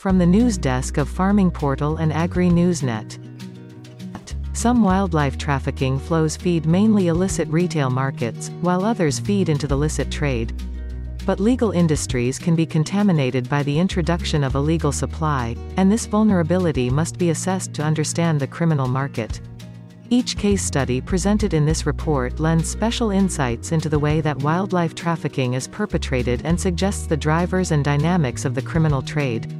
From the news desk of Farming Portal and Agri Newsnet. Some wildlife trafficking flows feed mainly illicit retail markets, while others feed into the licit trade. But legal industries can be contaminated by the introduction of illegal supply, and this vulnerability must be assessed to understand the criminal market. Each case study presented in this report lends special insights into the way that wildlife trafficking is perpetrated and suggests the drivers and dynamics of the criminal trade.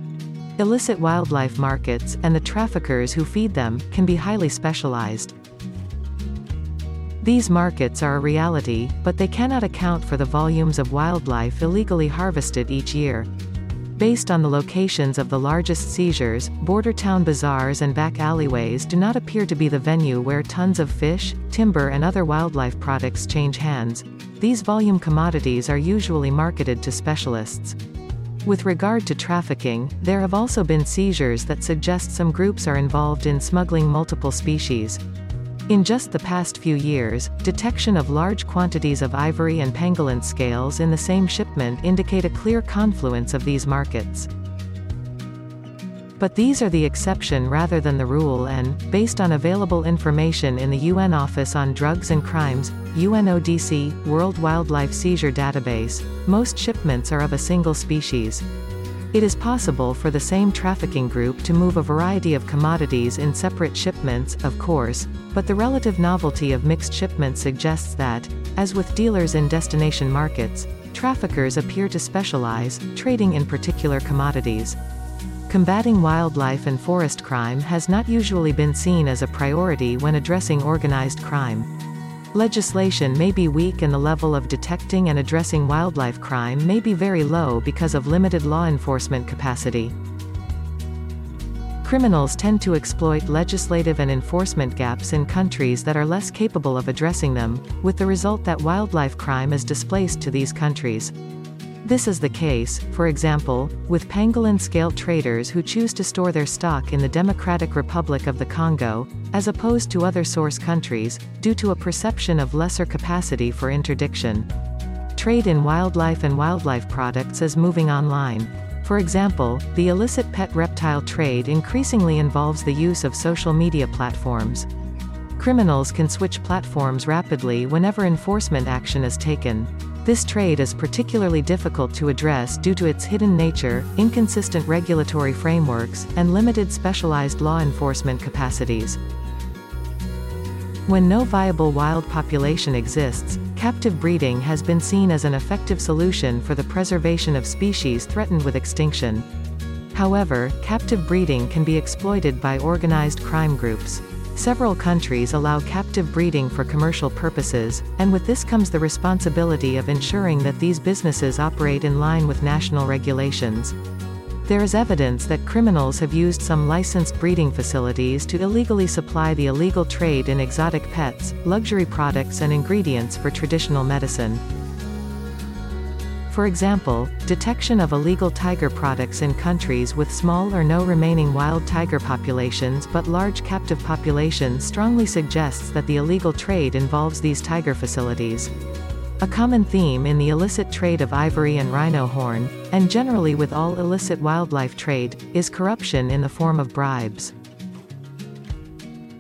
Illicit wildlife markets, and the traffickers who feed them, can be highly specialized. These markets are a reality, but they cannot account for the volumes of wildlife illegally harvested each year. Based on the locations of the largest seizures, border town bazaars and back alleyways do not appear to be the venue where tons of fish, timber and other wildlife products change hands. These volume commodities are usually marketed to specialists. With regard to trafficking, there have also been seizures that suggest some groups are involved in smuggling multiple species. In just the past few years, detection of large quantities of ivory and pangolin scales in the same shipment indicate a clear confluence of these markets. But these are the exception rather than the rule and, based on available information in the UN Office on Drugs and Crimes, UNODC, World Wildlife Seizure Database, most shipments are of a single species. It is possible for the same trafficking group to move a variety of commodities in separate shipments, of course, but the relative novelty of mixed shipments suggests that, as with dealers in destination markets, traffickers appear to specialize, trading in particular commodities. Combating wildlife and forest crime has not usually been seen as a priority when addressing organized crime. Legislation may be weak and the level of detecting and addressing wildlife crime may be very low because of limited law enforcement capacity. Criminals tend to exploit legislative and enforcement gaps in countries that are less capable of addressing them, with the result that wildlife crime is displaced to these countries. This is the case, for example, with pangolin scale traders who choose to store their stock in the Democratic Republic of the Congo, as opposed to other source countries, due to a perception of lesser capacity for interdiction. Trade in wildlife and wildlife products is moving online. For example, the illicit pet reptile trade increasingly involves the use of social media platforms. Criminals can switch platforms rapidly whenever enforcement action is taken. This trade is particularly difficult to address due to its hidden nature, inconsistent regulatory frameworks, and limited specialized law enforcement capacities. When no viable wild population exists, captive breeding has been seen as an effective solution for the preservation of species threatened with extinction. However, captive breeding can be exploited by organized crime groups. Several countries allow captive breeding for commercial purposes, and with this comes the responsibility of ensuring that these businesses operate in line with national regulations. There is evidence that criminals have used some licensed breeding facilities to illegally supply the illegal trade in exotic pets, luxury products and ingredients for traditional medicine. For example, detection of illegal tiger products in countries with small or no remaining wild tiger populations but large captive populations strongly suggests that the illegal trade involves these tiger facilities. A common theme in the illicit trade of ivory and rhino horn, and generally with all illicit wildlife trade, is corruption in the form of bribes.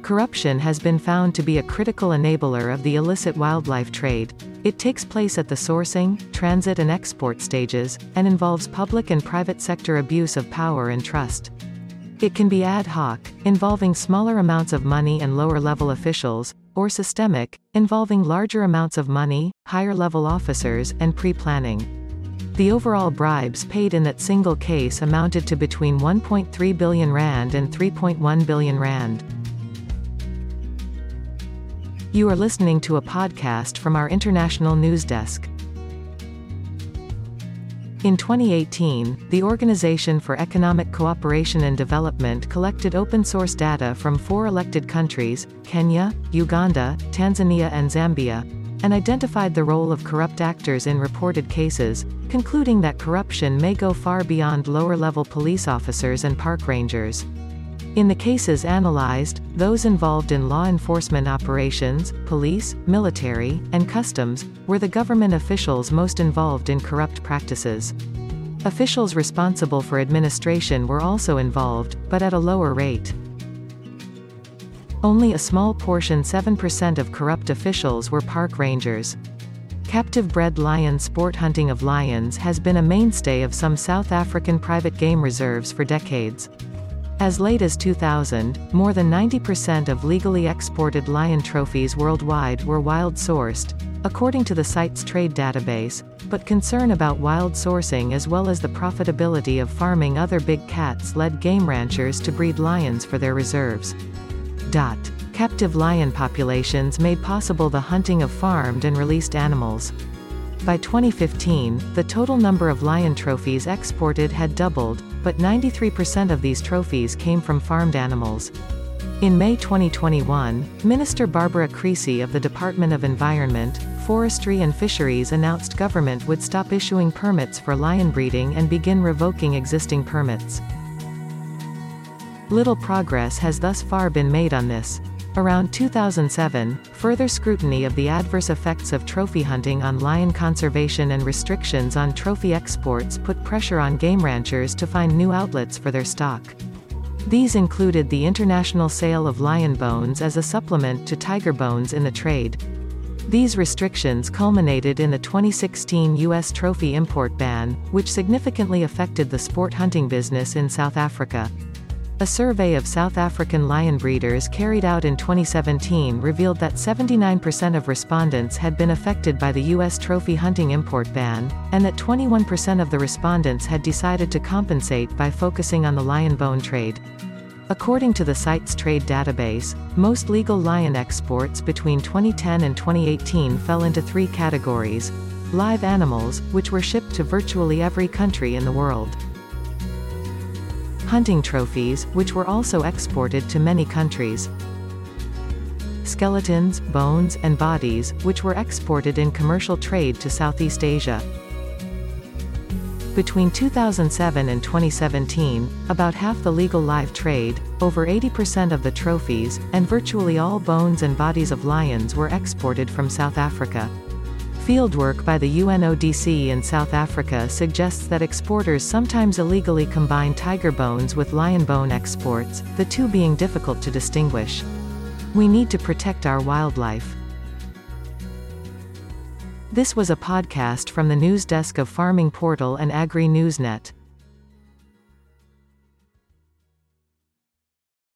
Corruption has been found to be a critical enabler of the illicit wildlife trade, it takes place at the sourcing, transit and export stages, and involves public and private sector abuse of power and trust. It can be ad hoc, involving smaller amounts of money and lower-level officials, or systemic, involving larger amounts of money, higher-level officers, and pre-planning. The overall bribes paid in that single case amounted to between 1.3 billion rand and 3.1 billion rand. You are listening to a podcast from our international news desk. In 2018, the Organization for Economic Cooperation and Development collected open source data from four elected countries, Kenya, Uganda, Tanzania and Zambia, and identified the role of corrupt actors in reported cases, concluding that corruption may go far beyond lower-level police officers and park rangers. In the cases analyzed, those involved in law enforcement operations, police, military, and customs, were the government officials most involved in corrupt practices. Officials responsible for administration were also involved, but at a lower rate. Only a small portion 7% of corrupt officials were park rangers. Captive-bred lion sport hunting of lions has been a mainstay of some South African private game reserves for decades. As late as 2000, more than 90% of legally exported lion trophies worldwide were wild-sourced, according to the CITES trade database, but concern about wild sourcing as well as the profitability of farming other big cats led game ranchers to breed lions for their reserves. Dot. Captive lion populations made possible the hunting of farmed and released animals. By 2015, the total number of lion trophies exported had doubled, but 93% of these trophies came from farmed animals. In May 2021, Minister Barbara Creecy of the Department of Environment, Forestry and Fisheries announced government would stop issuing permits for lion breeding and begin revoking existing permits. Little progress has thus far been made on this. Around 2007, further scrutiny of the adverse effects of trophy hunting on lion conservation and restrictions on trophy exports put pressure on game ranchers to find new outlets for their stock. These included the international sale of lion bones as a supplement to tiger bones in the trade. These restrictions culminated in the 2016 U.S. trophy import ban, which significantly affected the sport hunting business in South Africa. A survey of South African lion breeders carried out in 2017 revealed that 79% of respondents had been affected by the U.S. trophy hunting import ban, and that 21% of the respondents had decided to compensate by focusing on the lion bone trade. According to the CITES trade database, most legal lion exports between 2010 and 2018 fell into three categories. Live animals, which were shipped to virtually every country in the world hunting trophies, which were also exported to many countries. Skeletons, bones, and bodies, which were exported in commercial trade to Southeast Asia. Between 2007 and 2017, about half the legal live trade, over 80% of the trophies, and virtually all bones and bodies of lions were exported from South Africa. Fieldwork by the UNODC in South Africa suggests that exporters sometimes illegally combine tiger bones with lion bone exports, the two being difficult to distinguish. We need to protect our wildlife. This was a podcast from the news desk of Farming Portal and Agri Newsnet.